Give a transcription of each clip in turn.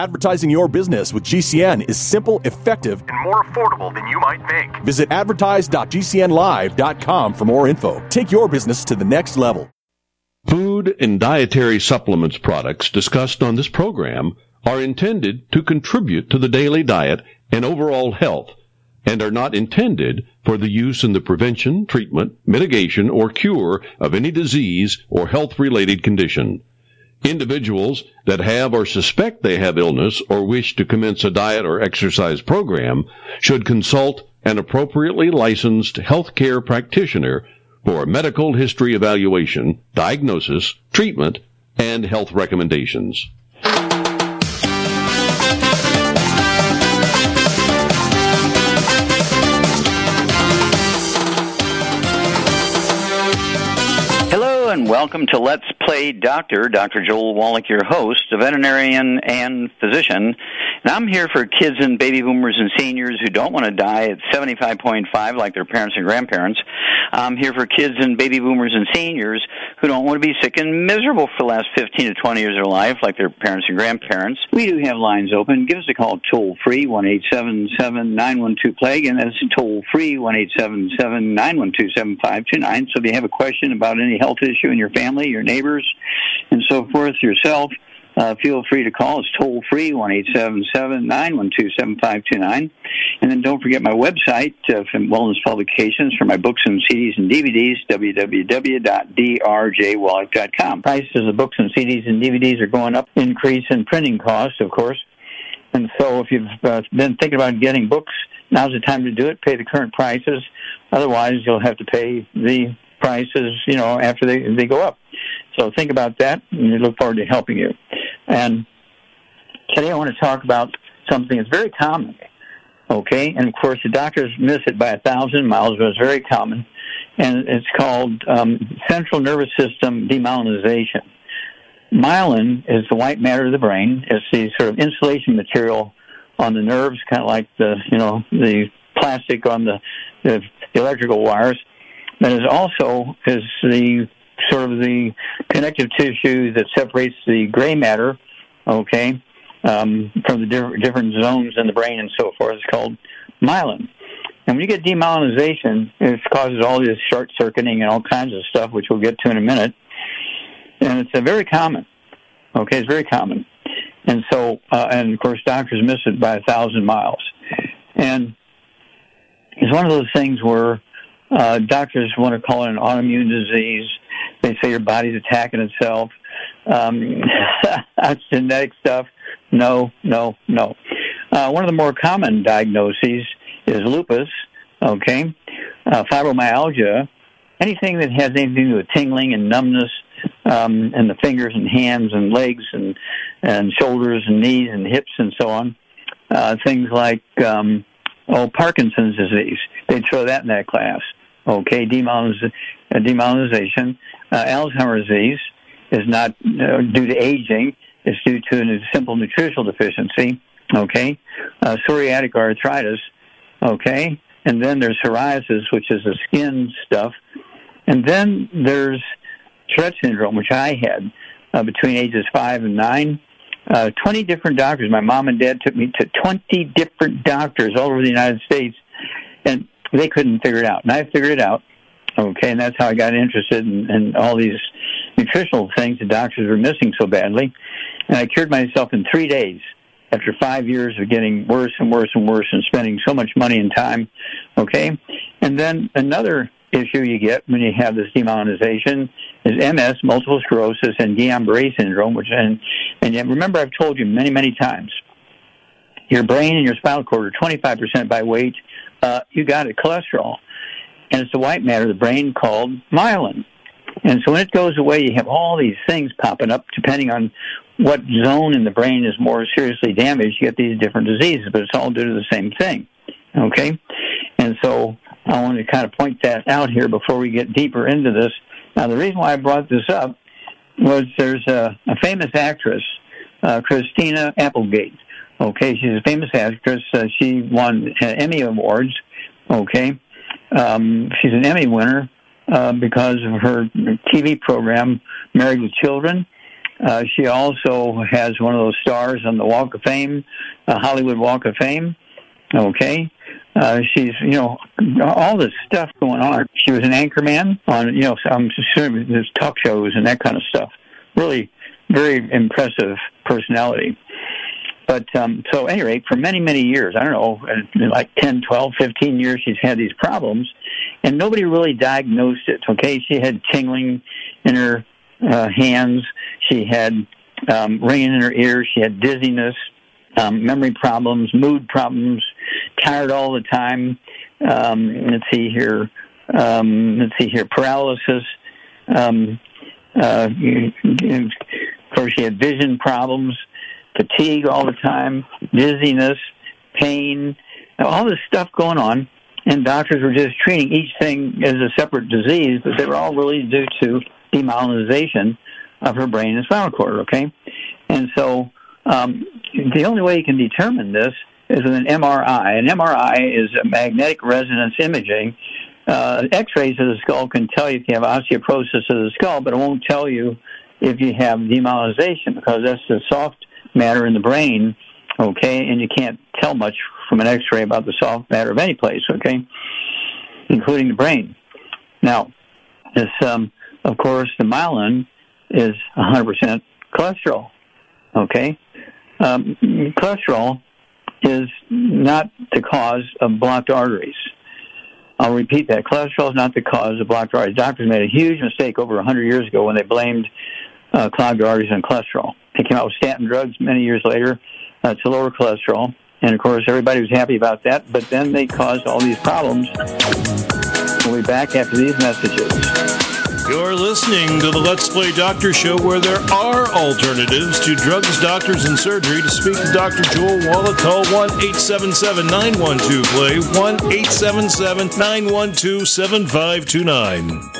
Advertising your business with GCN is simple, effective, and more affordable than you might think. Visit advertise.gcnlive.com for more info. Take your business to the next level. Food and dietary supplements products discussed on this program are intended to contribute to the daily diet and overall health and are not intended for the use in the prevention, treatment, mitigation, or cure of any disease or health related condition. Individuals that have or suspect they have illness or wish to commence a diet or exercise program should consult an appropriately licensed healthcare practitioner for medical history evaluation, diagnosis, treatment, and health recommendations. Welcome to Let's Play Doctor. Dr. Joel Wallach, your host, a veterinarian and physician. And I'm here for kids and baby boomers and seniors who don't want to die at 75.5 like their parents and grandparents. I'm here for kids and baby boomers and seniors who don't want to be sick and miserable for the last 15 to 20 years of their life like their parents and grandparents. We do have lines open. Give us a call toll free, 1 877 912 Plague, and that's toll free, 1 877 912 7529. So if you have a question about any health issue, in your family, your neighbors, and so forth, yourself, uh, feel free to call. us toll free, one eight seven seven nine one two seven five two nine. And then don't forget my website uh, from Wellness Publications for my books and CDs and DVDs, www.drjwallach.com. Prices of books and CDs and DVDs are going up, increase in printing costs, of course. And so if you've uh, been thinking about getting books, now's the time to do it. Pay the current prices. Otherwise, you'll have to pay the prices, you know, after they they go up. So think about that, and we look forward to helping you. And today I want to talk about something that's very common. Okay, and of course the doctors miss it by a thousand miles, but it's very common, and it's called um, central nervous system demyelinization. Myelin is the white matter of the brain. It's the sort of insulation material on the nerves, kind of like the you know the plastic on the, the electrical wires that is also is the sort of the connective tissue that separates the gray matter, okay, um, from the different, different zones in the brain and so forth. It's called myelin. And when you get demyelinization, it causes all this short circuiting and all kinds of stuff, which we'll get to in a minute. And it's very common. Okay, it's very common. And so, uh, and of course, doctors miss it by a thousand miles. And it's one of those things where uh, doctors want to call it an autoimmune disease. They say your body's attacking itself. Um, that's genetic stuff. No, no, no. Uh, one of the more common diagnoses is lupus, okay, uh, fibromyalgia, anything that has anything to do with tingling and numbness um, in the fingers and hands and legs and, and shoulders and knees and hips and so on. Uh, things like um, oh Parkinson's disease, they'd throw that in that class. Okay, demyeliniz- uh. Uh, Alzheimer's disease is not uh, due to aging; it's due to a simple nutritional deficiency. Okay, uh, psoriatic arthritis. Okay, and then there's psoriasis, which is the skin stuff, and then there's Tourette syndrome, which I had uh, between ages five and nine. Uh, 20 different doctors. My mom and dad took me to 20 different doctors all over the United States. And they couldn't figure it out. And I figured it out. Okay, and that's how I got interested in, in all these nutritional things the doctors were missing so badly. And I cured myself in three days after five years of getting worse and worse and worse and spending so much money and time. Okay, and then another issue you get when you have this demyelinization is MS, multiple sclerosis, and Guillain-Barré syndrome. Which and and yet remember, I've told you many many times, your brain and your spinal cord are 25% by weight uh, you got it, cholesterol. And it's the white matter of the brain called myelin. And so when it goes away, you have all these things popping up depending on what zone in the brain is more seriously damaged. You get these different diseases, but it's all due to the same thing. Okay? And so I want to kind of point that out here before we get deeper into this. Now, the reason why I brought this up was there's a, a famous actress, uh, Christina Applegate, Okay, she's a famous actress. Uh, she won Emmy awards. Okay, um, she's an Emmy winner uh, because of her TV program Married with Children. Uh, she also has one of those stars on the Walk of Fame, uh, Hollywood Walk of Fame. Okay. Uh, she's, you know, all this stuff going on. She was an anchorman on, you know, I'm assuming there's talk shows and that kind of stuff. Really, very impressive personality. But um, so, at any rate, for many, many years, I don't know, like 10, 12, 15 years, she's had these problems, and nobody really diagnosed it. Okay, she had tingling in her uh, hands, she had um, ringing in her ears, she had dizziness, um, memory problems, mood problems, tired all the time. Um, let's see here. Um, let's see here. Paralysis. Um, uh, of course, she had vision problems, fatigue all the time, dizziness, pain, all this stuff going on. And doctors were just treating each thing as a separate disease, but they were all really due to demyelinization of her brain and spinal cord. Okay, and so um, the only way you can determine this is with an MRI. An MRI is a magnetic resonance imaging. Uh, X-rays of the skull can tell you if you have osteoporosis of the skull, but it won't tell you if you have demyelinization because that's the soft matter in the brain. Okay, and you can't tell much from an X-ray about the soft matter of any place. Okay, including the brain. Now, this, um, of course, the myelin is 100% cholesterol. Okay, um, cholesterol is not the cause of blocked arteries. I'll repeat that. Cholesterol is not the cause of blocked arteries. Doctors made a huge mistake over 100 years ago when they blamed uh, clogged arteries on cholesterol. They came out with statin drugs many years later uh, to lower cholesterol. And of course, everybody was happy about that, but then they caused all these problems. We'll be back after these messages. You're listening to the Let's Play Doctor Show where there are alternatives to drugs, doctors, and surgery. To speak to Dr. Joel Wallach, call 1 877 912 Play, 1 877 912 7529.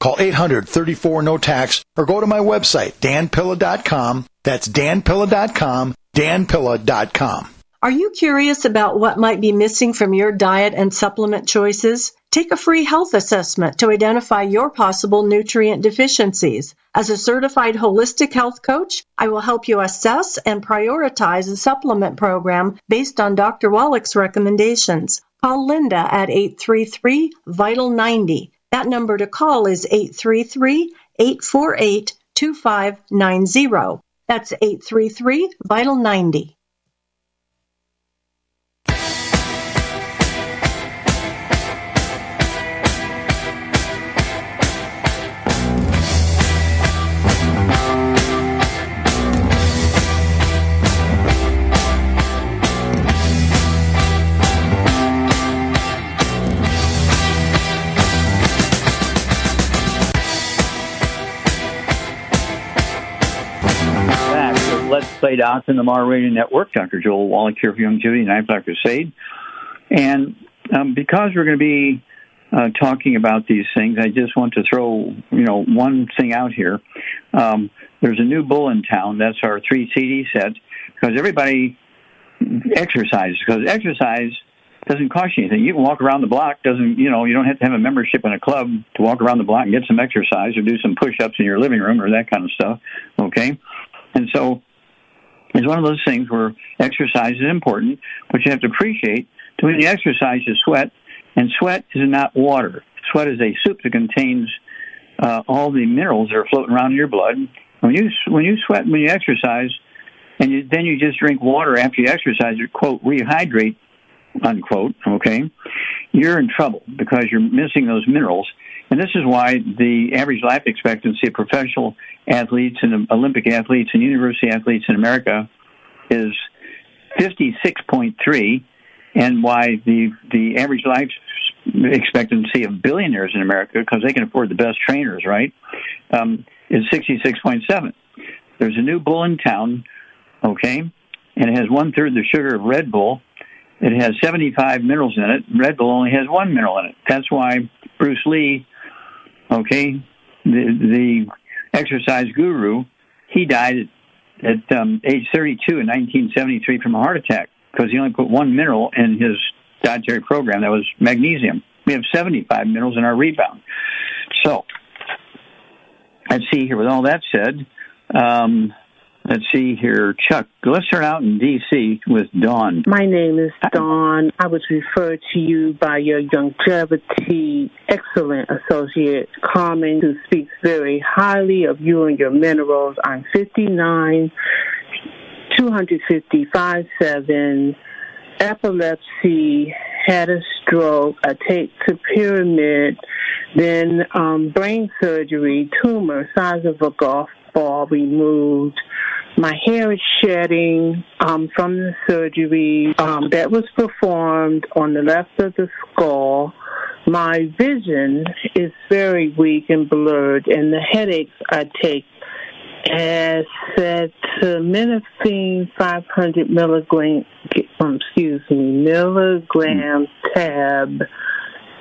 Call 800-34 no tax or go to my website danpilla.com. That's danpilla.com, danpilla.com. Are you curious about what might be missing from your diet and supplement choices? Take a free health assessment to identify your possible nutrient deficiencies. As a certified holistic health coach, I will help you assess and prioritize a supplement program based on Dr. Wallach's recommendations. Call Linda at 833 Vital 90. That number to call is 833 848 2590. That's 833 Vital 90. Let's in the Mar Radio Network. Dr. Joel Wallach here for Youngevity, Ninth Dr. Crusade. And um, because we're going to be uh, talking about these things, I just want to throw, you know, one thing out here. Um, there's a new bull in town. That's our three CD set because everybody exercises because exercise doesn't cost you anything. You can walk around the block. Doesn't you know? You don't have to have a membership in a club to walk around the block and get some exercise or do some push-ups in your living room or that kind of stuff. Okay, and so it's one of those things where exercise is important, but you have to appreciate that when you exercise, you sweat, and sweat is not water. Sweat is a soup that contains uh, all the minerals that are floating around in your blood. When you when you sweat when you exercise, and you, then you just drink water after you exercise, you quote rehydrate unquote, okay, you're in trouble because you're missing those minerals. And this is why the average life expectancy of professional athletes and Olympic athletes and university athletes in America is 56.3, and why the, the average life expectancy of billionaires in America, because they can afford the best trainers, right, um, is 66.7. There's a new bull in town, okay, and it has one third the sugar of Red Bull it has 75 minerals in it. Red Bull only has one mineral in it. That's why Bruce Lee, okay, the, the exercise guru, he died at, at um, age 32 in 1973 from a heart attack because he only put one mineral in his dietary program. That was magnesium. We have 75 minerals in our rebound. So, let's see here. With all that said, um, Let's see here, Chuck. Let's start out in D.C. with Dawn. My name is Dawn. I was referred to you by your Youngevity excellent associate, Carmen, who speaks very highly of you and your minerals. I'm 59, 255, 7, epilepsy, had a stroke, a take to pyramid, then um, brain surgery, tumor size of a golf ball removed my hair is shedding um, from the surgery um, that was performed on the left of the skull. My vision is very weak and blurred, and the headaches I take as acetaminophen 500 milligram, um, excuse me, milligram tab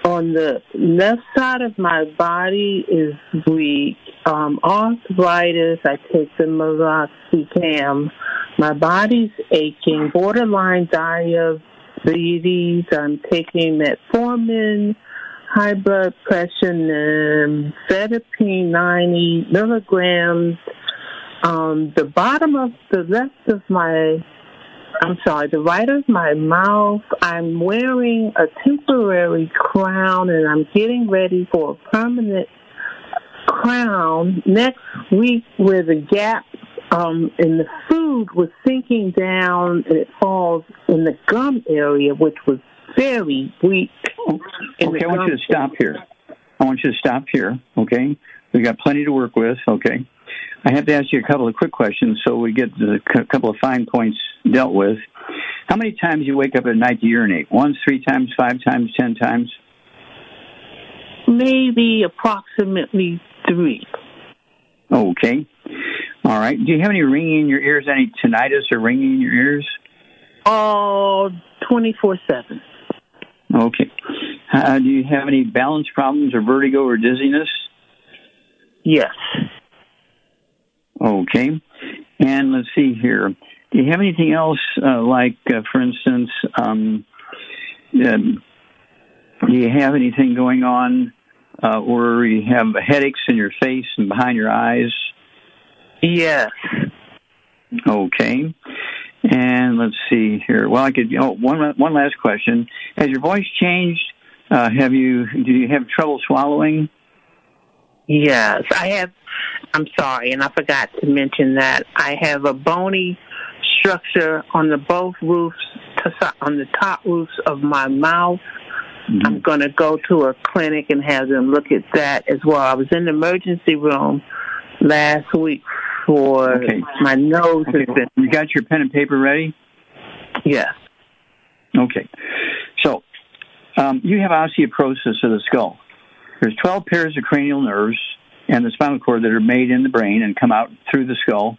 on the left side of my body is weak. Um, arthritis, I take the meloxicam. My body's aching, borderline diabetes. I'm taking metformin, high blood pressure, and amphetamine 90 milligrams. Um, the bottom of the left of my I'm sorry, the right of my mouth. I'm wearing a temporary crown and I'm getting ready for a permanent crown next week where the gap um, in the food was sinking down and it falls in the gum area, which was very weak. Okay, I want you to stop here. I want you to stop here, okay? We've got plenty to work with, okay? I have to ask you a couple of quick questions so we get a couple of fine points dealt with. How many times you wake up at night to urinate? Once, three times, five times, ten times? Maybe approximately three. Okay. All right. Do you have any ringing in your ears, any tinnitus or ringing in your ears? Oh, 24 7. Okay. Uh, do you have any balance problems or vertigo or dizziness? Yes. Okay. And let's see here. Do you have anything else, uh, like, uh, for instance, um, um, do you have anything going on uh, or you have headaches in your face and behind your eyes? Yes. Okay. And let's see here. Well, I could. Oh, one one last question. Has your voice changed? Uh, have you? Do you have trouble swallowing? Yes, I have. I'm sorry, and I forgot to mention that I have a bony structure on the both roofs, on the top roofs of my mouth. Mm-hmm. I'm going to go to a clinic and have them look at that as well. I was in the emergency room last week for okay. my nose okay. been. You got your pen and paper ready? Yes. Okay. So, um, you have osteoporosis of the skull. There's 12 pairs of cranial nerves and the spinal cord that are made in the brain and come out through the skull.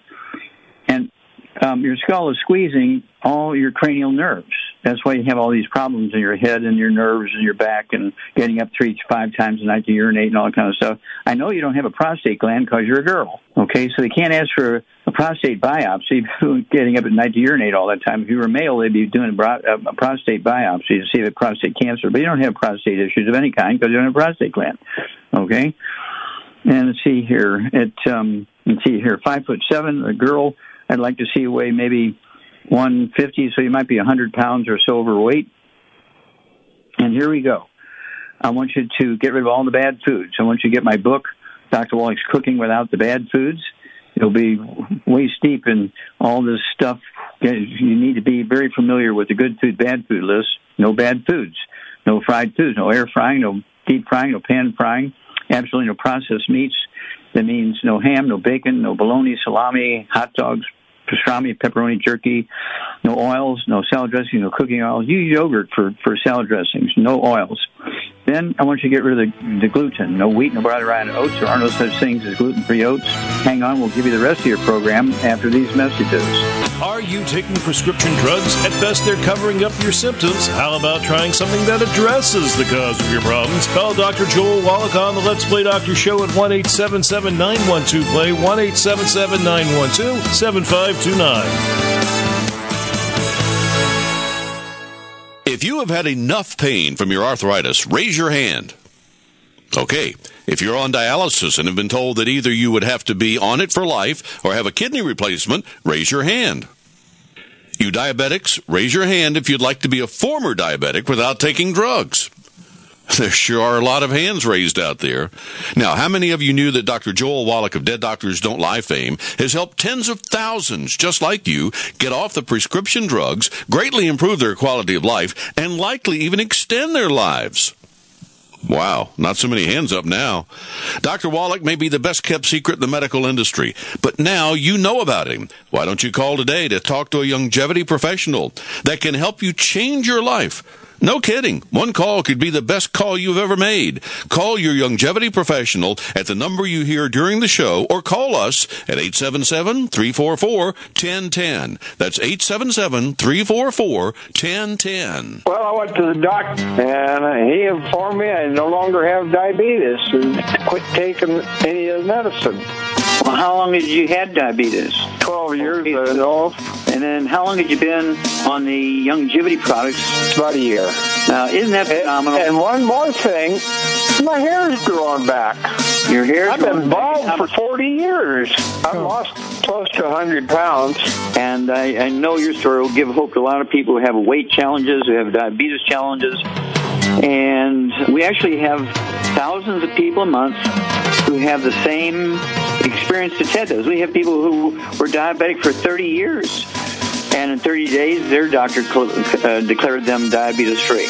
Um, your skull is squeezing all your cranial nerves. That's why you have all these problems in your head and your nerves and your back and getting up three, five times a night to urinate and all that kind of stuff. I know you don't have a prostate gland because you're a girl. Okay, so they can't ask for a prostate biopsy getting up at night to urinate all that time. If you were a male, they'd be doing a prostate biopsy to see if it's prostate cancer. But you don't have prostate issues of any kind because you don't have a prostate gland. Okay, and let's see here. It um, let's see here. Five foot seven, a girl I'd like to see you weigh maybe 150, so you might be 100 pounds or so overweight. And here we go. I want you to get rid of all the bad foods. I want you to get my book, Dr. Wallach's Cooking Without the Bad Foods. You'll be waist deep in all this stuff. You need to be very familiar with the good food, bad food list. No bad foods, no fried foods, no air frying, no deep frying, no pan frying, absolutely no processed meats. That means no ham, no bacon, no bologna, salami, hot dogs, pastrami, pepperoni, jerky, no oils, no salad dressing, no cooking oils. Use yogurt for, for salad dressings, no oils. Then I want you to get rid of the, the gluten. No wheat, no barley, rye, and oats. There are no such things as gluten-free oats. Hang on, we'll give you the rest of your program after these messages. Are you taking prescription drugs? At best, they're covering up your symptoms. How about trying something that addresses the cause of your problems? Call Dr. Joel Wallach on the Let's Play Doctor Show at 1 877 If you have had enough pain from your arthritis, raise your hand. Okay. If you're on dialysis and have been told that either you would have to be on it for life or have a kidney replacement, raise your hand. You diabetics, raise your hand if you'd like to be a former diabetic without taking drugs. There sure are a lot of hands raised out there. Now, how many of you knew that Dr. Joel Wallach of Dead Doctors Don't Lie fame has helped tens of thousands just like you get off the prescription drugs, greatly improve their quality of life, and likely even extend their lives? Wow, not so many hands up now. Dr. Wallach may be the best kept secret in the medical industry, but now you know about him. Why don't you call today to talk to a Youngevity professional that can help you change your life? No kidding. One call could be the best call you've ever made. Call your Youngevity professional at the number you hear during the show or call us at 877-344-1010. That's 877-344-1010. Well, I went to the doctor and he informed me I no longer have diabetes and quit taking any of the medicine. Well, how long had you had diabetes? 12 years, I know. Uh, and then how long had you been on the Youngevity products? About a year. Now, isn't that phenomenal? And, and one more thing, my hair is growing back. Your hair I've been bald for 40 years. I've oh. lost close to 100 pounds. And I, I know your story will give hope to a lot of people who have weight challenges, who have diabetes challenges. And we actually have thousands of people a month who have the same experience that Ted does. We have people who were diabetic for 30 years, and in 30 days, their doctor uh, declared them diabetes free.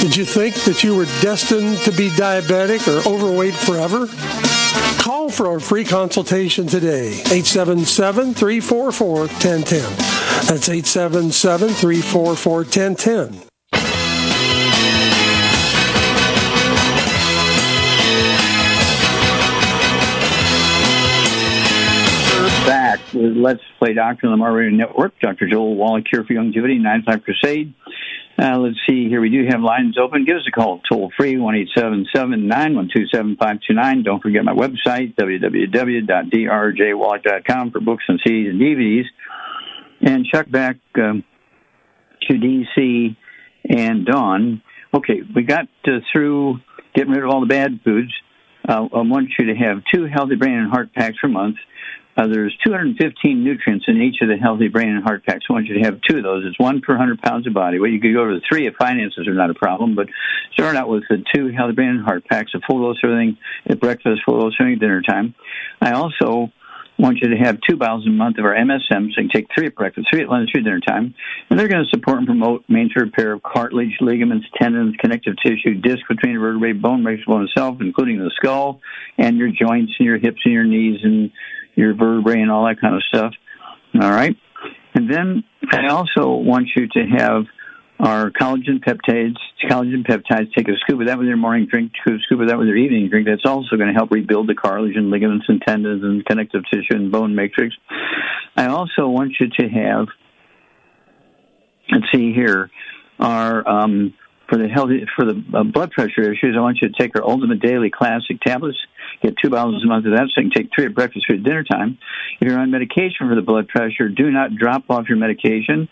Did you think that you were destined to be diabetic or overweight forever? Call for a free consultation today. 877 344 1010. That's 877 344 1010. Let's Play Doctor on the Mar Radio Network. Dr. Joel Wallach here for Youngevity, 95 Crusade. Uh, let's see here. We do have lines open. Give us a call toll free, 1 877 Don't forget my website, www.drjwallach.com for books and CDs and DVDs. And check back um, to DC and Dawn. Okay, we got uh, through getting rid of all the bad foods. Uh, I want you to have two healthy brain and heart packs per month. Uh, there's 215 nutrients in each of the healthy brain and heart packs. I want you to have two of those. It's one per 100 pounds of body. Well, you could go to three if finances are not a problem, but start out with the two healthy brain and heart packs, a full dose of everything at breakfast, full dose at dinner time. I also want you to have two bottles a month of our MSM, so you can take three at breakfast, three at lunch, three at dinner time. And they're going to support and promote maintain repair of cartilage, ligaments, tendons, connective tissue, disc between vertebrae, bone, makes bone itself, including the skull, and your joints and your hips and your knees and your vertebrae and all that kind of stuff. All right. And then I also want you to have our collagen peptides. Collagen peptides. Take a scoop of that with your morning drink. A scoop of that with your evening drink. That's also going to help rebuild the cartilage and ligaments and tendons and connective tissue and bone matrix. I also want you to have. Let's see here. Our um, for the healthy for the uh, blood pressure issues, I want you to take our Ultimate Daily Classic tablets. Get two bottles a month of that, so you can take three at breakfast, three at dinner time. If you're on medication for the blood pressure, do not drop off your medication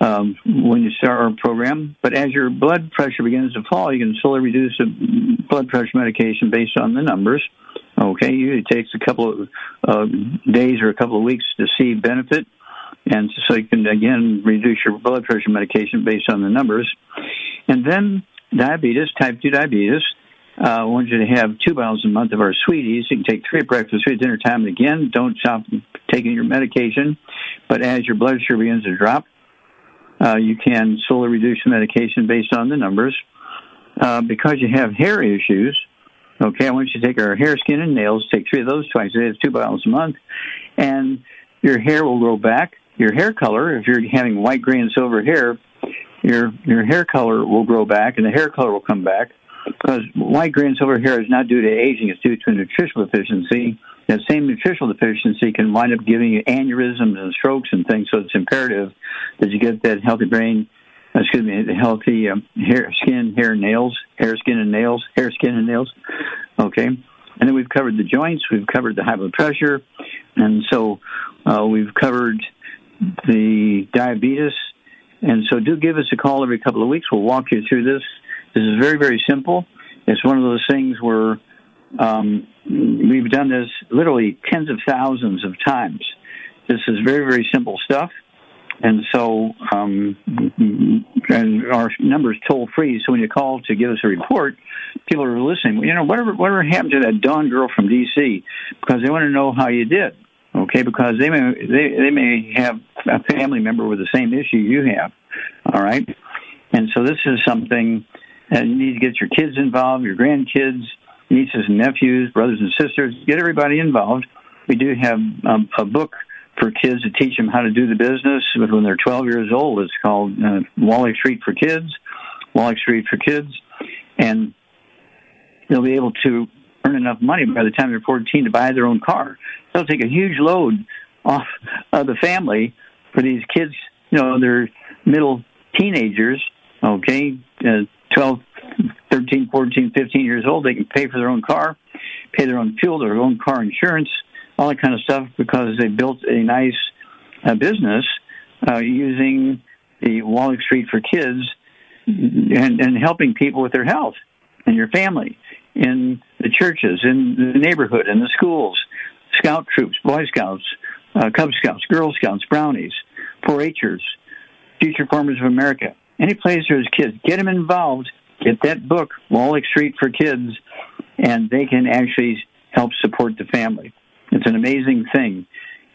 um, when you start our program. But as your blood pressure begins to fall, you can slowly reduce the blood pressure medication based on the numbers. Okay, it takes a couple of uh, days or a couple of weeks to see benefit, and so you can again reduce your blood pressure medication based on the numbers. And then diabetes, type 2 diabetes. Uh, I want you to have two bottles a month of our sweeties. You can take three at breakfast, three at dinner time. And again, don't stop taking your medication. But as your blood sugar begins to drop, uh, you can slowly reduce the medication based on the numbers. Uh, because you have hair issues, okay, I want you to take our hair, skin, and nails. Take three of those twice a day. It's two bottles a month. And your hair will grow back. Your hair color, if you're having white, gray, and silver hair, your your hair color will grow back and the hair color will come back because white gray and silver hair is not due to aging; it's due to nutritional deficiency. That same nutritional deficiency can wind up giving you aneurysms and strokes and things. So it's imperative that you get that healthy brain, excuse me, the healthy um, hair, skin, hair, nails, hair, skin, and nails, hair, skin, and nails. Okay. And then we've covered the joints, we've covered the high blood pressure, and so uh, we've covered the diabetes, and so do give us a call every couple of weeks. We'll walk you through this. This is very, very simple. It's one of those things where um, we've done this literally tens of thousands of times. This is very, very simple stuff. And so, um, and our number is toll free. So when you call to give us a report, people are listening. You know, whatever, whatever happened to that Dawn girl from D.C. Because they want to know how you did okay? Because they may they they may have a family member with the same issue you have, all right? And so this is something that you need to get your kids involved, your grandkids, nieces and nephews, brothers and sisters, get everybody involved. We do have um, a book for kids to teach them how to do the business when they're 12 years old. It's called uh, Wallach Street for Kids, Wallach Street for Kids, and they'll be able to earn enough money by the time they're 14 to buy their own car. They'll take a huge load off of the family for these kids. You know, they're middle teenagers, okay, uh, 12, 13, 14, 15 years old. They can pay for their own car, pay their own fuel, their own car insurance, all that kind of stuff because they built a nice uh, business uh, using the Wallach Street for Kids and, and helping people with their health and your family in the churches, in the neighborhood, in the schools, scout troops, Boy Scouts, uh, Cub Scouts, Girl Scouts, Brownies, 4-Hers, Future Farmers of America. Any place there's kids, get them involved. Get that book, Wallach Street for Kids, and they can actually help support the family. It's an amazing thing.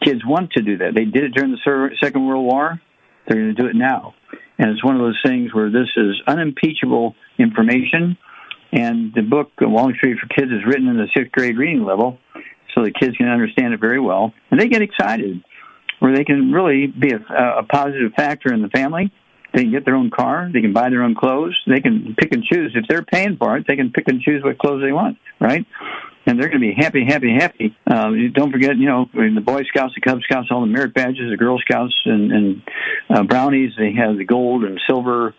Kids want to do that. They did it during the Second World War. They're going to do it now. And it's one of those things where this is unimpeachable information and the book, Wallach Street for Kids, is written in the sixth grade reading level, so the kids can understand it very well. And they get excited, where they can really be a, a positive factor in the family. They can get their own car. They can buy their own clothes. They can pick and choose. If they're paying for it, they can pick and choose what clothes they want, right? And they're going to be happy, happy, happy. Uh, don't forget, you know, the Boy Scouts, the Cub Scouts, all the merit badges, the Girl Scouts, and, and uh, Brownies. They have the gold and silver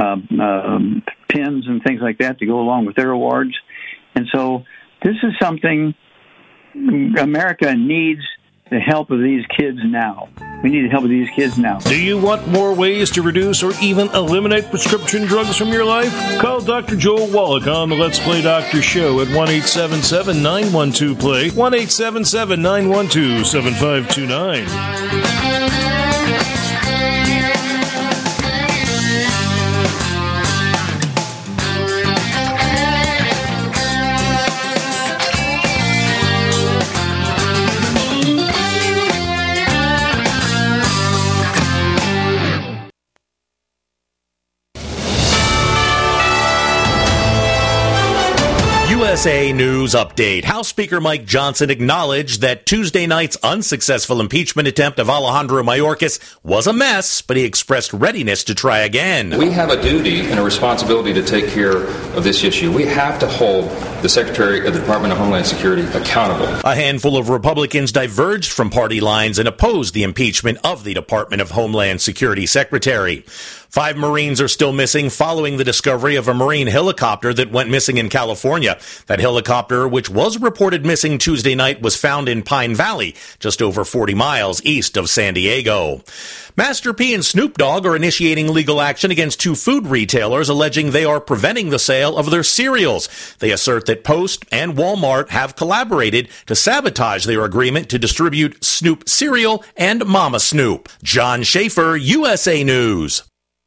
um, um, pins and things like that to go along with their awards. And so this is something America needs the help of these kids now. We need the help of these kids now. Do you want more ways to reduce or even eliminate prescription drugs from your life? Call Dr. Joel Wallach on the Let's Play Doctor Show at 1 877 912 Play, 1 877 912 7529. USA News Update. House Speaker Mike Johnson acknowledged that Tuesday night's unsuccessful impeachment attempt of Alejandro Mayorkas was a mess, but he expressed readiness to try again. We have a duty and a responsibility to take care of this issue. We have to hold the Secretary of the Department of Homeland Security accountable. A handful of Republicans diverged from party lines and opposed the impeachment of the Department of Homeland Security Secretary. Five Marines are still missing following the discovery of a Marine helicopter that went missing in California. That helicopter, which was reported missing Tuesday night, was found in Pine Valley, just over 40 miles east of San Diego. Master P and Snoop Dogg are initiating legal action against two food retailers alleging they are preventing the sale of their cereals. They assert that Post and Walmart have collaborated to sabotage their agreement to distribute Snoop cereal and Mama Snoop. John Schaefer, USA News.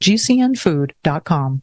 gcnfood.com.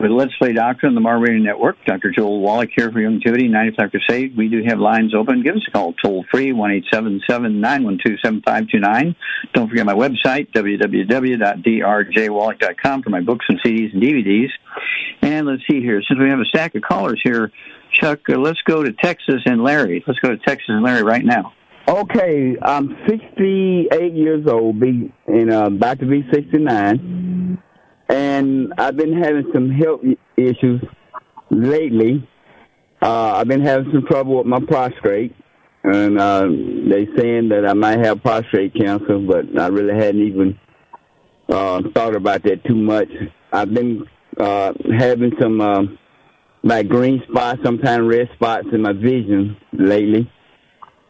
With Doctor on the Mar Network. Dr. Joel Wallach here for Youngevity 95 Crusade. We do have lines open. Give us a call toll free, 1 912 7529. Don't forget my website, www.drjwallach.com, for my books and CDs and DVDs. And let's see here. Since we have a stack of callers here, Chuck, uh, let's go to Texas and Larry. Let's go to Texas and Larry right now. Okay, I'm 68 years old, be and uh, about to be 69, and I've been having some health issues lately. Uh, I've been having some trouble with my prostate, and uh, they saying that I might have prostate cancer, but I really hadn't even uh, thought about that too much. I've been uh, having some uh, like green spots, sometimes red spots in my vision lately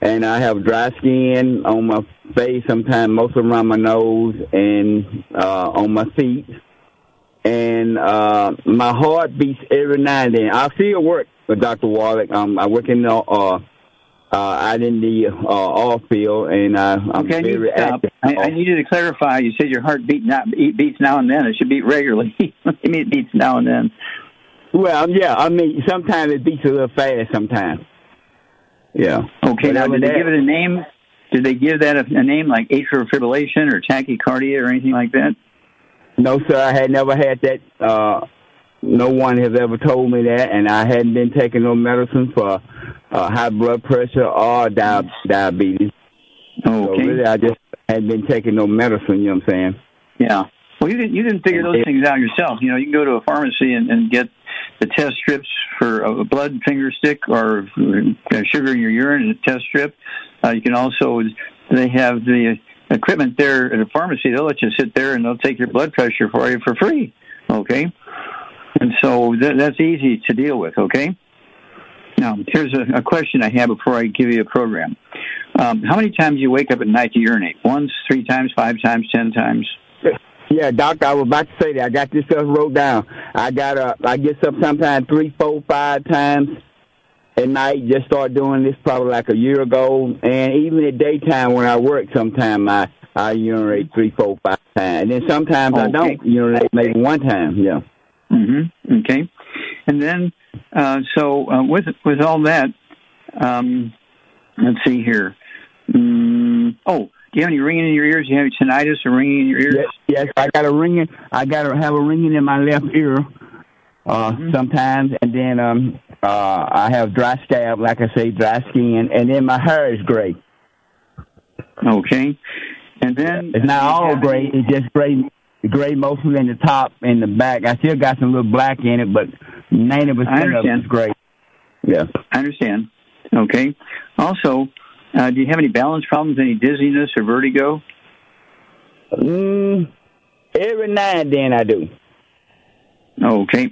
and I have dry skin on my face, sometimes most around my nose and uh, on my feet. And uh, my heart beats every now and then. I still work with Dr. Wallach. Um, I work in the uh, uh, out in the uh, off field, and uh, I'm Okay, very to active. I, I need you to clarify. You said your heart beat not beat- beats now and then. It should beat regularly. you mean it beats now and then? Well, yeah, I mean, sometimes it beats a little fast. Sometimes, yeah. Okay, now Whatever did they give it a name? did they give that a, a name like atrial fibrillation or tachycardia or anything like that? No, sir. I had never had that. Uh, no one has ever told me that, and I hadn't been taking no medicine for uh, high blood pressure or di- diabetes. Oh, okay. So really, I just hadn't been taking no medicine. You know what I'm saying? Yeah. Well, you didn't you didn't figure those things out yourself. You know, you can go to a pharmacy and, and get the test strips for a blood finger stick or uh, sugar in your urine and a test strip. Uh, you can also they have the equipment there at a pharmacy. They'll let you sit there and they'll take your blood pressure for you for free. Okay, and so th- that's easy to deal with. Okay. Now, here's a, a question I have before I give you a program. Um, how many times do you wake up at night to urinate? Once, three times, five times, ten times? Yeah, doctor, I was about to say that. I got this stuff wrote down. I got uh, I get up sometimes three, four, five times at night. Just start doing this probably like a year ago, and even at daytime when I work, sometimes I I urinate three, four, five times, and then sometimes I don't urinate maybe one time. Yeah. Mm-hmm. Okay. And then, uh, so uh, with with all that, um, let's see here. Mm, oh, do you have any ringing in your ears? Do you have any tinnitus or ringing in your ears? Yes, yes, I got a ringing. I got to have a ringing in my left ear uh, Mm-hmm. sometimes, and then um, uh, I have dry scalp, like I say, dry skin, and then my hair is gray. Okay. And then It's not all gray. It's just gray, gray mostly in the top and the back. I still got some little black in it, but ninety percent of it is gray. Yeah. I understand. Okay. Also, uh, do you have any balance problems? Any dizziness or vertigo? Mm, every now and then I do. Okay.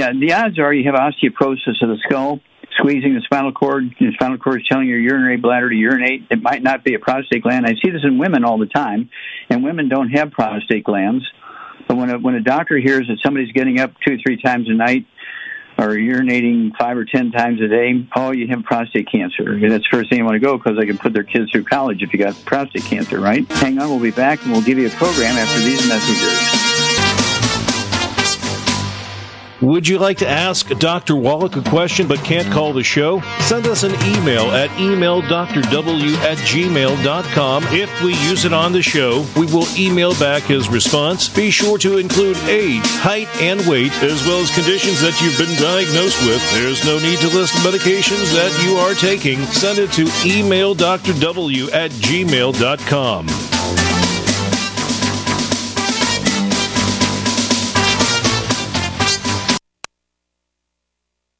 Yeah, the odds are you have osteoporosis of the skull, squeezing the spinal cord. The spinal cord is telling your urinary bladder to urinate. It might not be a prostate gland. I see this in women all the time, and women don't have prostate glands. But when a, when a doctor hears that somebody's getting up two or three times a night or urinating five or ten times a day, oh, you have prostate cancer. And that's the first thing you want to go because they can put their kids through college if you got prostate cancer, right? Hang on, we'll be back and we'll give you a program after these messages. Would you like to ask Dr. Wallach a question but can't call the show? Send us an email at emaildrw at gmail.com. If we use it on the show, we will email back his response. Be sure to include age, height, and weight, as well as conditions that you've been diagnosed with. There's no need to list medications that you are taking. Send it to emaildrw at gmail.com.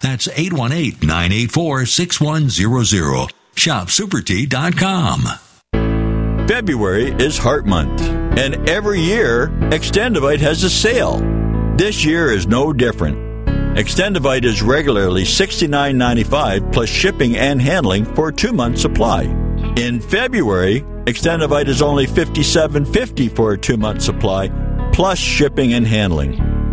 That's 818-984-6100. ShopSuperTea.com. February is Heart Month, and every year, Extendovite has a sale. This year is no different. Extendovite is regularly $69.95 plus shipping and handling for a two month supply. In February, Extendovite is only $57.50 for a two month supply plus shipping and handling.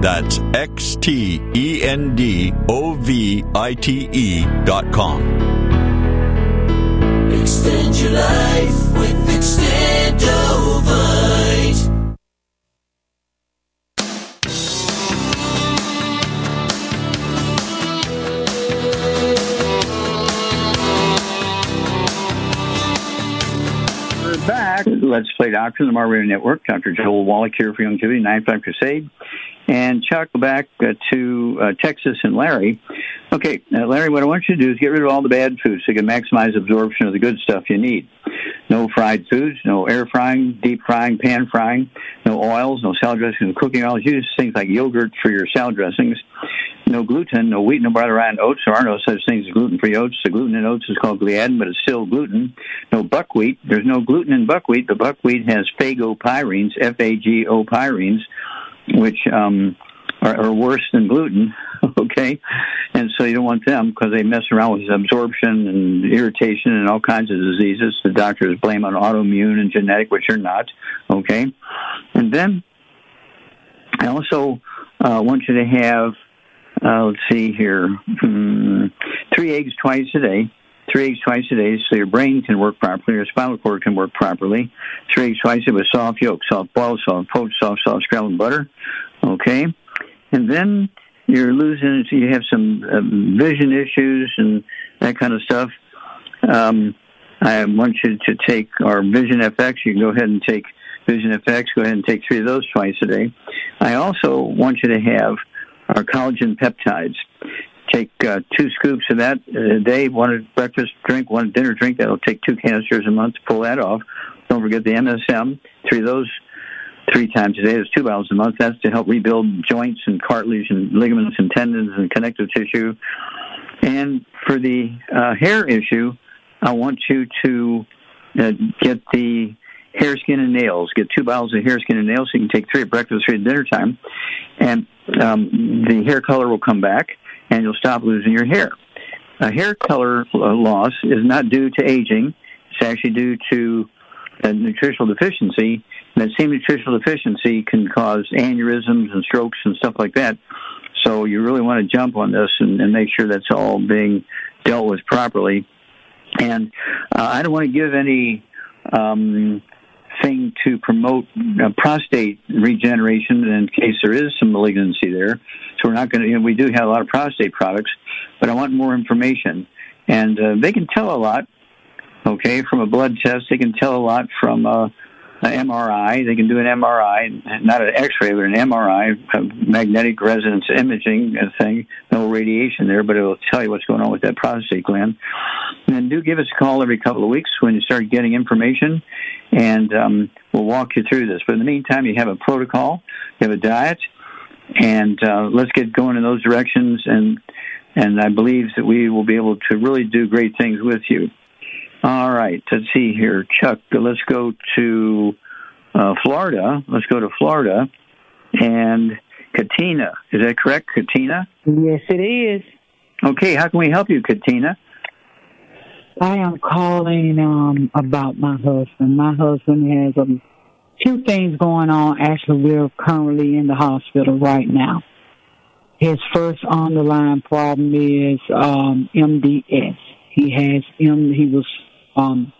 That's X T E N D O V I T E dot com. Extend your life with Extendovite. We're back. Let's play Doctor the Mar Network. Dr. Joel Wallach here for Youngevity, 95 Crusade. And Chuck, back uh, to uh, Texas and Larry. Okay, uh, Larry, what I want you to do is get rid of all the bad foods so you can maximize absorption of the good stuff you need. No fried foods, no air frying, deep frying, pan frying, no oils, no salad dressings, no cooking oils. Use things like yogurt for your salad dressings. No gluten, no wheat, no butter, and oats. There are no such things as gluten-free oats. The gluten in oats is called gliadin, but it's still gluten. No buckwheat. There's no gluten in buckwheat, but buckwheat has fagopyrins, F-A-G-O pyrines, which um, are, are worse than gluten. Okay, and so you don't want them because they mess around with absorption and irritation and all kinds of diseases. The doctors blame on autoimmune and genetic, which are not. Okay, and then I also uh, want you to have. Uh, let's see here. Hmm, three eggs twice a day. Three eggs twice a day so your brain can work properly, your spinal cord can work properly. Three eggs twice a day with soft yolk, soft boiled, soft poached, soft, soft scrambled butter. Okay? And then you're losing, you have some um, vision issues and that kind of stuff. Um, I want you to take our Vision FX. You can go ahead and take Vision FX. Go ahead and take three of those twice a day. I also want you to have our collagen peptides. Take uh, two scoops of that a day, one at breakfast drink, one at dinner drink. That'll take two canisters a month to pull that off. Don't forget the MSM. Three of those three times a day. There's two bottles a month. That's to help rebuild joints and cartilage and ligaments and tendons and connective tissue. And for the uh, hair issue, I want you to uh, get the hair, skin, and nails. Get two bottles of hair, skin, and nails. So you can take three at breakfast, three at dinner time, and um, the hair color will come back, and you'll stop losing your hair. A hair color uh, loss is not due to aging. It's actually due to a nutritional deficiency. And that same nutritional deficiency can cause aneurysms and strokes and stuff like that. So you really want to jump on this and, and make sure that's all being dealt with properly. And uh, I don't want to give any um, thing to promote uh, prostate regeneration in case there is some malignancy there. So we're not going to. You know, we do have a lot of prostate products, but I want more information, and uh, they can tell a lot. Okay, from a blood test, they can tell a lot from uh, an MRI. They can do an MRI, not an X-ray, but an MRI, magnetic resonance imaging thing. No radiation there, but it will tell you what's going on with that prostate gland. And do give us a call every couple of weeks when you start getting information, and um, we'll walk you through this. But in the meantime, you have a protocol, you have a diet, and uh, let's get going in those directions. And and I believe that we will be able to really do great things with you. All right, let's see here, Chuck. Let's go to uh, Florida. Let's go to Florida and Katina. Is that correct, Katina? Yes, it is. Okay, how can we help you, Katina? I am calling um, about my husband. My husband has a few things going on. Actually, we're currently in the hospital right now. His first underlying problem is um, MDS. He has M. He was um,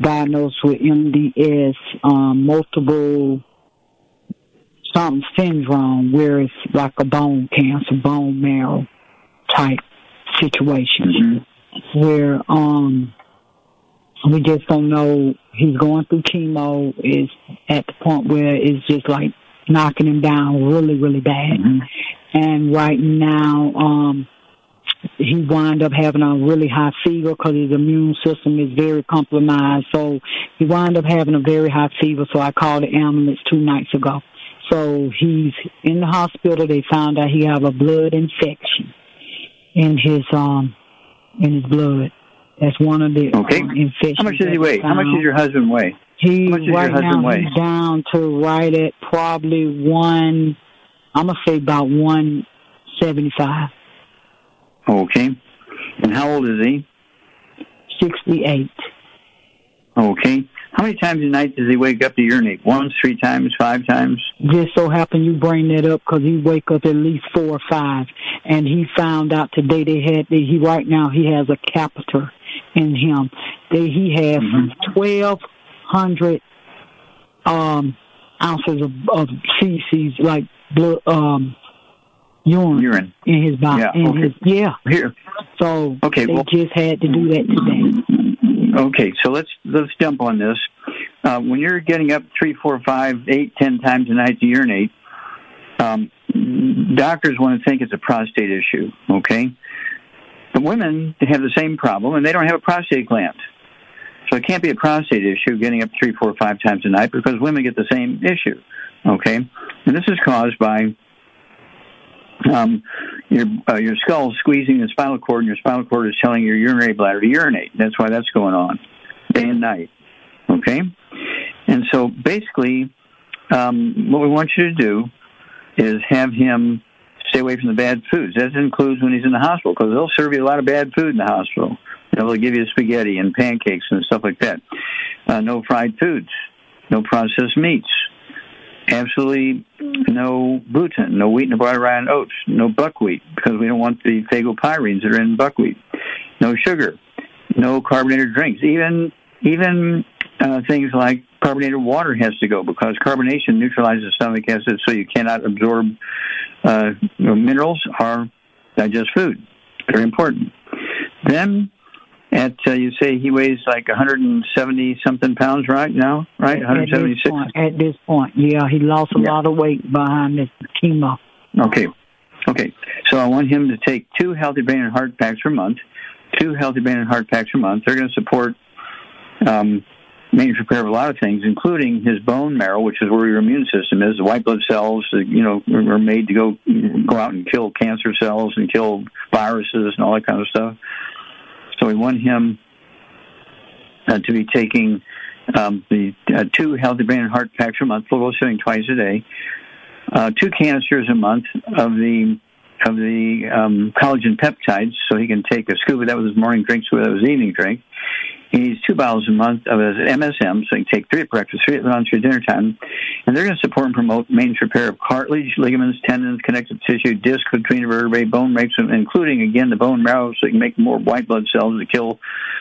diagnosed with MDS, um, multiple something syndrome, where it's like a bone cancer, bone marrow type situation, mm-hmm. where um, we just don't know. He's going through chemo. Is at the point where it's just like knocking him down really, really bad. Mm-hmm. And right now, um, he wound up having a really high fever because his immune system is very compromised. So he wound up having a very high fever. So I called the ambulance two nights ago. So he's in the hospital. They found out he have a blood infection in his um in his blood. That's one of the okay. um, infections. How much does he weigh? How much does your husband weigh? He How much does right now weigh? he's down to right at probably one. I'm gonna say about one seventy five. Okay. And how old is he? 68. Okay. How many times a night does he wake up to urinate? Once, three times, five times? Just so happen you bring that up because he wake up at least four or five, and he found out today they had he right now he has a catheter in him. They, he has Mm-hmm. twelve hundred um ounces of, of feces like blood um urine, urine in his body. Yeah, okay. his, yeah. Here. So Okay, they well- just had to do that today. Okay, so let's let's jump on this. uh, when you're getting up three, four, five, eight, ten times a night to urinate, um, doctors want to think it's a prostate issue. Okay, but women have the same problem, and they don't have a prostate gland. So it can't be a prostate issue getting up three, four, five times a night because women get the same issue. Okay, and this is caused by um, your uh, your skull squeezing the spinal cord, and your spinal cord is telling your urinary bladder to urinate. That's why that's going on day and night. Okay, and so basically, um, what we want you to do is have him stay away from the bad foods. That includes when he's in the hospital because they'll serve you a lot of bad food in the hospital. They'll give you spaghetti and pancakes and stuff like that. Uh, no fried foods, no processed meats, absolutely no gluten, no wheat, no barley, rye, and oats, no buckwheat because we don't want the fagopyrins that are in buckwheat, no sugar, no carbonated drinks, even even uh, things like carbonated water has to go because carbonation neutralizes stomach acid, so you cannot absorb uh, minerals or digest food. Very important. Then at uh, you say he weighs like 170 something pounds right now, right? 176. At this point, at this point yeah, he lost a Yeah. lot of weight behind this chemo. Okay. Okay. So I want him to take two healthy brain and heart packs per month. Two healthy brain and heart packs per month. They're going to support um, maintenance repair of a lot of things, including his bone marrow, which is where your immune system is. The white blood cells, you know, are made to go go out and kill cancer cells and kill viruses and all that kind of stuff. So we want him uh, to be taking um, the uh, two healthy brain and heart packs per month, full serving twice a day, uh, two canisters a month of the of the um, collagen peptides, so he can take a scuba. That was his morning drink. Scuba that was his evening drink. He needs two bottles a month of his MSM, so he can take three at breakfast, three at lunch, at dinner time. And they're going to support and promote maintenance repair of cartilage, ligaments, tendons, connective tissue, disc between vertebrae, bone breaks, including, again, the bone marrow, so you can make more white blood cells to kill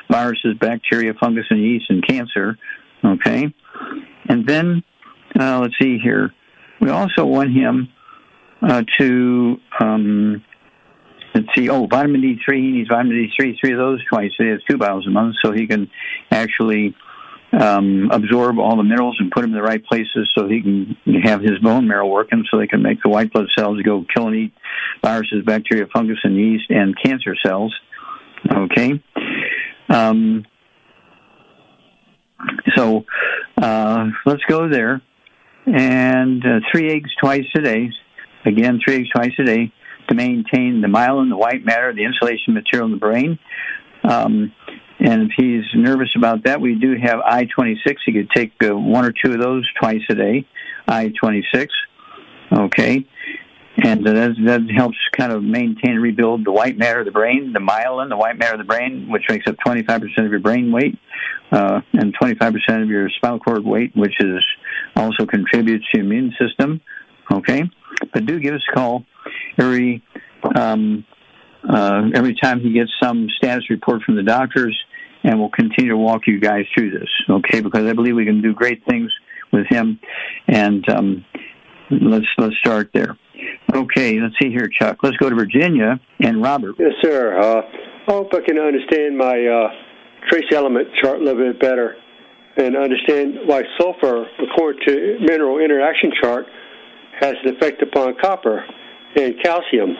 viruses, bacteria, fungus, and yeast, and cancer. Okay? And then, uh, let's see here. We also want him uh, to um, let's see. Oh, vitamin D three. He needs vitamin D three. Three of those twice. He has two bottles a month, so he can actually um, absorb all the minerals and put them in the right places, so he can have his bone marrow working, so they can make the white blood cells go kill and eat viruses, bacteria, fungus, and yeast, and cancer cells. Okay. Um, so uh, let's go there. And uh, three eggs twice a day. Again, three eggs twice a day to maintain the myelin, the white matter, the insulation material in the brain. Um, and if he's nervous about that, we do have I 26. He could take uh, one or two of those twice a day. I 26. Okay. And that, that helps kind of maintain and rebuild the white matter of the brain, the myelin, the white matter of the brain, which makes up 25% of your brain weight, uh, and 25% of your spinal cord weight, which is also contributes to your immune system. Okay, but do give us a call every um, uh, every time he gets some status report from the doctors, and we'll continue to walk you guys through this. Okay, because I believe we can do great things with him, and um, let's let's start there. Okay, let's see here, Chuck. Let's go to Virginia and Robert. Yes, sir. Uh, I hope I can understand my uh, trace element chart a little bit better and understand why sulfur, according to mineral interaction chart, has an effect upon copper and calcium.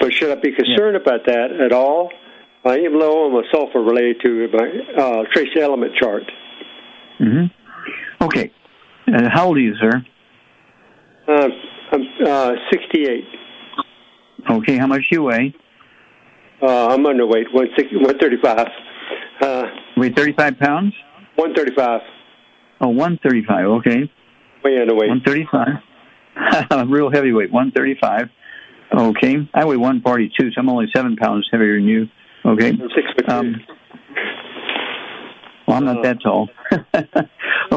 But should I be concerned about that at all? I am low on my sulfur related to my uh, trace element chart. hmm Okay, uh, how old are you, sir? Uh, I'm uh, 68. Okay, how much do you weigh? Uh, I'm underweight, 135. Uh, Weigh 35 pounds? 135. Oh, 135. Okay. Way underweight. 135. Real heavyweight, 135. Okay. I weigh 142, so I'm only seven pounds heavier than you. Okay. I'm six foot Um, well, I'm not that tall.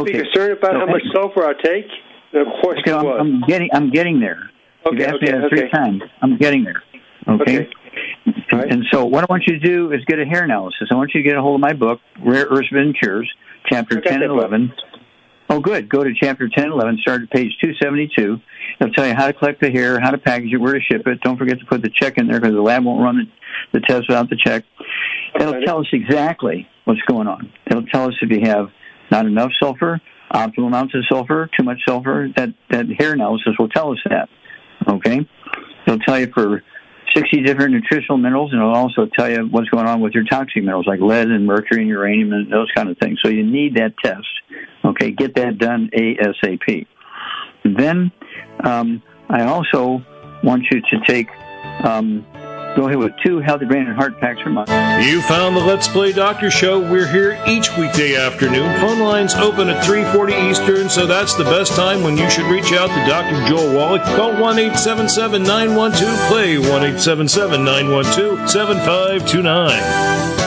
Be concerned about how much sulfur I take? Of course Okay, I'm. I'm getting. I'm getting there. Okay, You've asked me okay, that three okay. times. I'm getting there. Okay. And, and so, what I want you to do is get a hair analysis. I want you to get a hold of my book, Rare Earths Forbidden Cures, chapter 10 that and book. 11. Oh, good. Go to chapter 10 and 11. Start at page 272. It'll tell you how to collect the hair, how to package it, where to ship it. Don't forget to put the check in there because the lab won't run the, the test without the check. It'll tell us exactly what's going on. It'll tell us if you have not enough sulfur optimal amounts of sulfur, too much sulfur. That that hair analysis will tell us that. Okay, it'll tell you for 60 different nutritional minerals, and it'll also tell you what's going on with your toxic minerals like lead and mercury and uranium and those kind of things. So you need that test. Okay, get that done ASAP. Then um, I also want you to take um, go ahead with two healthy brain and heart packs per month. You found the Let's Play Doctor Show. We're here each weekday afternoon. Phone lines open at 3:40 Eastern, so that's the best time when you should reach out to Dr. Joel Wallach. Call 1-877-912-PLAY, 1-877-912-7529.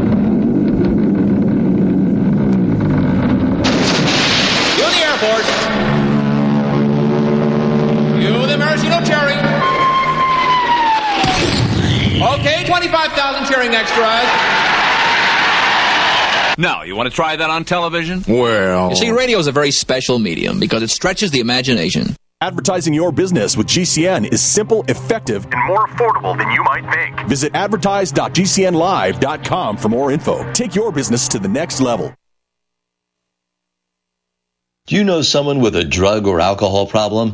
25,000 cheering extras. Now, you want to try that on television? Well. You see, radio is a very special medium because it stretches the imagination. Advertising your business with GCN is simple, effective, and more affordable than you might think. Visit advertise.gcnlive.com for more info. Take your business to the next level. Do you know someone with a drug or alcohol problem?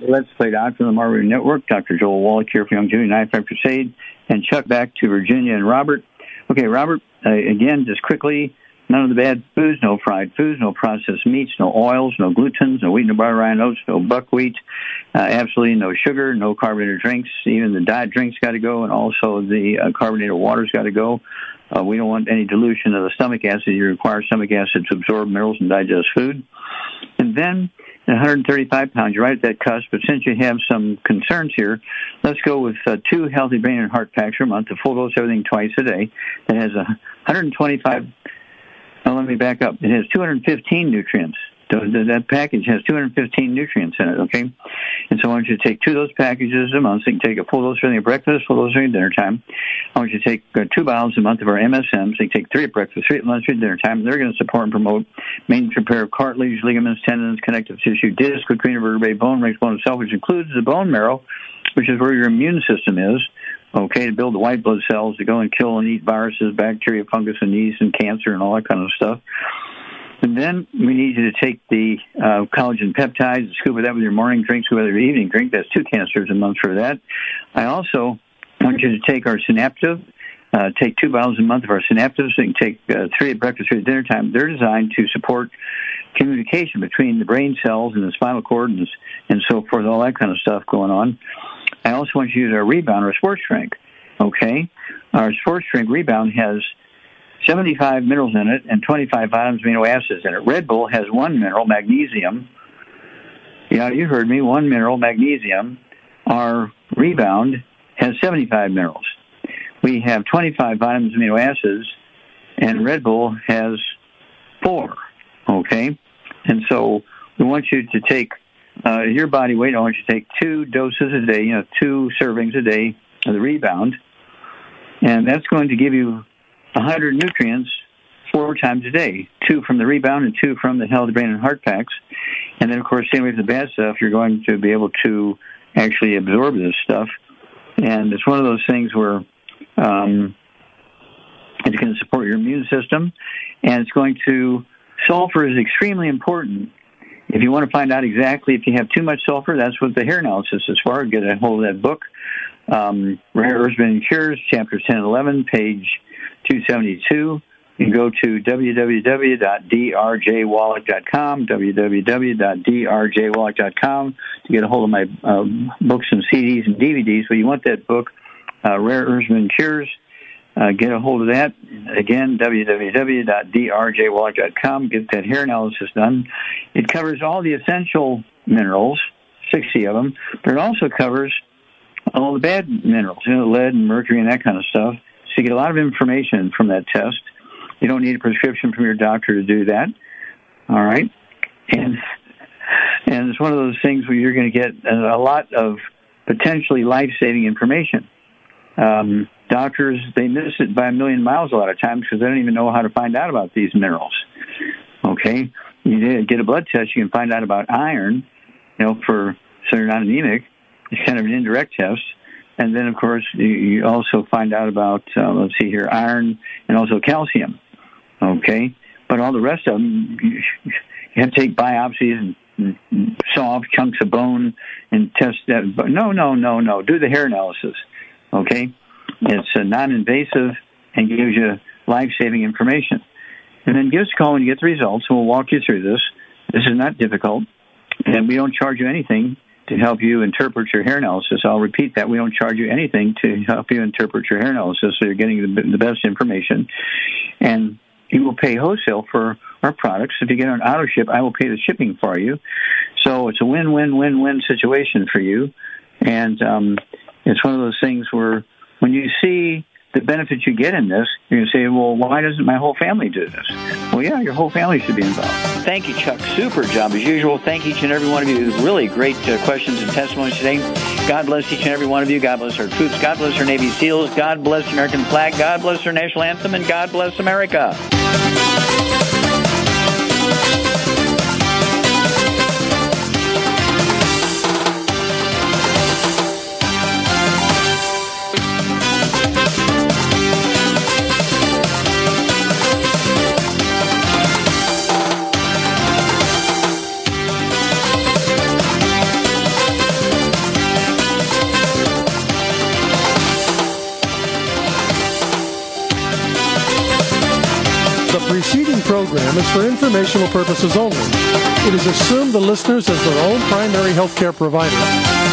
Let's Play Doctor on the Marbury Network. Dr. Joel Wallach here for Young Junior Knife Fight Crusade, and Chuck back to Virginia and Robert. Okay, Robert, uh, again, just quickly, none of the bad foods, no fried foods, no processed meats, no oils, no glutens, no wheat, no butter, rye, oats, no buckwheat, uh, absolutely no sugar, no carbonated drinks. Even the diet drinks got to go, and also the uh, carbonated water's got to go. Uh, we don't want any dilution of the stomach acid. You require stomach acid to absorb minerals and digest food. And then 135 pounds, you're right at that cusp. But since you have some concerns here, let's go with uh, two healthy brain and heart packs per month, a full dose everything twice a day. That has a 125. Now let me back up. It has 215 nutrients. That package has 215 nutrients in it, okay? And so I want you to take two of those packages a month. So you can take a full dose during your breakfast, full dose during dinner time. I want you to take uh, two bottles a month of our MSMs. So you take three at breakfast, three at lunch, three at dinner time. They're going to support and promote maintenance repair of cartilage, ligaments, tendons, connective tissue, disc, latrina vertebrae, bone, ranks, bone itself, which includes the bone marrow, which is where your immune system is okay, to build the white blood cells to go and kill and eat viruses, bacteria, fungus, and yeast, and cancer, and all that kind of stuff. And then we need you to take the uh, collagen peptides, and scoop of that with your morning drink, scoop with your evening drink. That's two canisters a month for that. I also want you to take our Synaptive. Uh, take two bottles a month of our Synaptives. So you can take uh, three at breakfast, three at dinner time. They're designed to support communication between the brain cells and the spinal cord and, and so forth, all that kind of stuff going on. I also want you to use our Rebound, our sports drink. Okay? Our sports drink Rebound has 75 minerals in it and 25 vitamins, amino acids in it. Red Bull has one mineral, magnesium. Yeah, you heard me, one mineral, magnesium. Our Rebound has 75 minerals. We have 25 vitamins, amino acids, and Red Bull has four. Okay? And so we want you to take uh, your body weight, I want you to take two doses a day, you know, two servings a day of the rebound, and that's going to give you 100 nutrients four times a day, two from the rebound and two from the healthy brain and heart packs. And then, of course, same with the bad stuff, you're going to be able to actually absorb this stuff. And it's one of those things where um, it's going to support your immune system, and it's going to. Sulfur is extremely important. If you want to find out exactly if you have too much sulfur, that's what the hair analysis is for. Get a hold of that book, um, Rare Earths and Cures, chapters 10 and 11, page 272. You can go to www.drjwallach.com, www.drjwallach.com to get a hold of my uh, books and CDs and DVDs. But you want that book, uh, Rare Earthsman Cures, uh, get a hold of that. Again, www.drjwallach.com. Get that hair analysis done. It covers all the essential minerals, 60 of them, but it also covers all the bad minerals, you know, lead and mercury and that kind of stuff. So you get a lot of information from that test. You don't need a prescription from your doctor to do that. All right, and and it's one of those things where you're going to get a lot of potentially life-saving information. Um, doctors they miss it by a million miles a lot of times because they don't even know how to find out about these minerals. Okay, you get a blood test, you can find out about iron. You know, for so you're not anemic. It's kind of an indirect test. And then, of course, you, also find out about, uh, let's see here, iron and also calcium. Okay? But all the rest of them, you, have to take biopsies and saw chunks of bone and test that. But no, no, no, no. Do the hair analysis. Okay? It's uh, non-invasive and gives you life-saving information. And then give us a call when you get the results, and we'll walk you through this. This is not difficult, and we don't charge you anything to help you interpret your hair analysis. I'll repeat that. We don't charge you anything to help you interpret your hair analysis, so you're getting the, the best information. And you will pay wholesale for our products. If you get an auto ship, I will pay the shipping for you. So it's a win-win-win-win situation for you. And um, it's one of those things where when you see the benefits you get in this, you're going to say, well, why doesn't my whole family do this? Well, yeah, your whole family should be involved. Thank you, Chuck. Super job as usual. Thank each and every one of you. Really great uh, questions and testimonies today. God bless each and every one of you. God bless our troops. God bless our Navy SEALs. God bless the American flag. God bless our national anthem. And God bless America. Program is for informational purposes only. It is assumed the listeners, as their own primary healthcare provider,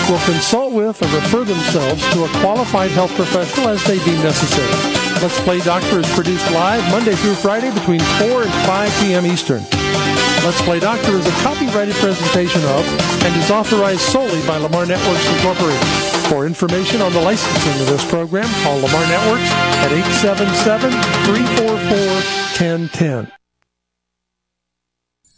will consult with or refer themselves to a qualified health professional as they deem necessary. Let's Play Doctor is produced live Monday through Friday between 4 and 5 p.m. Eastern. Let's Play Doctor is a copyrighted presentation of and is authorized solely by Lamar Networks Incorporated. For information on the licensing of this program, call Lamar Networks at 877-344-1010.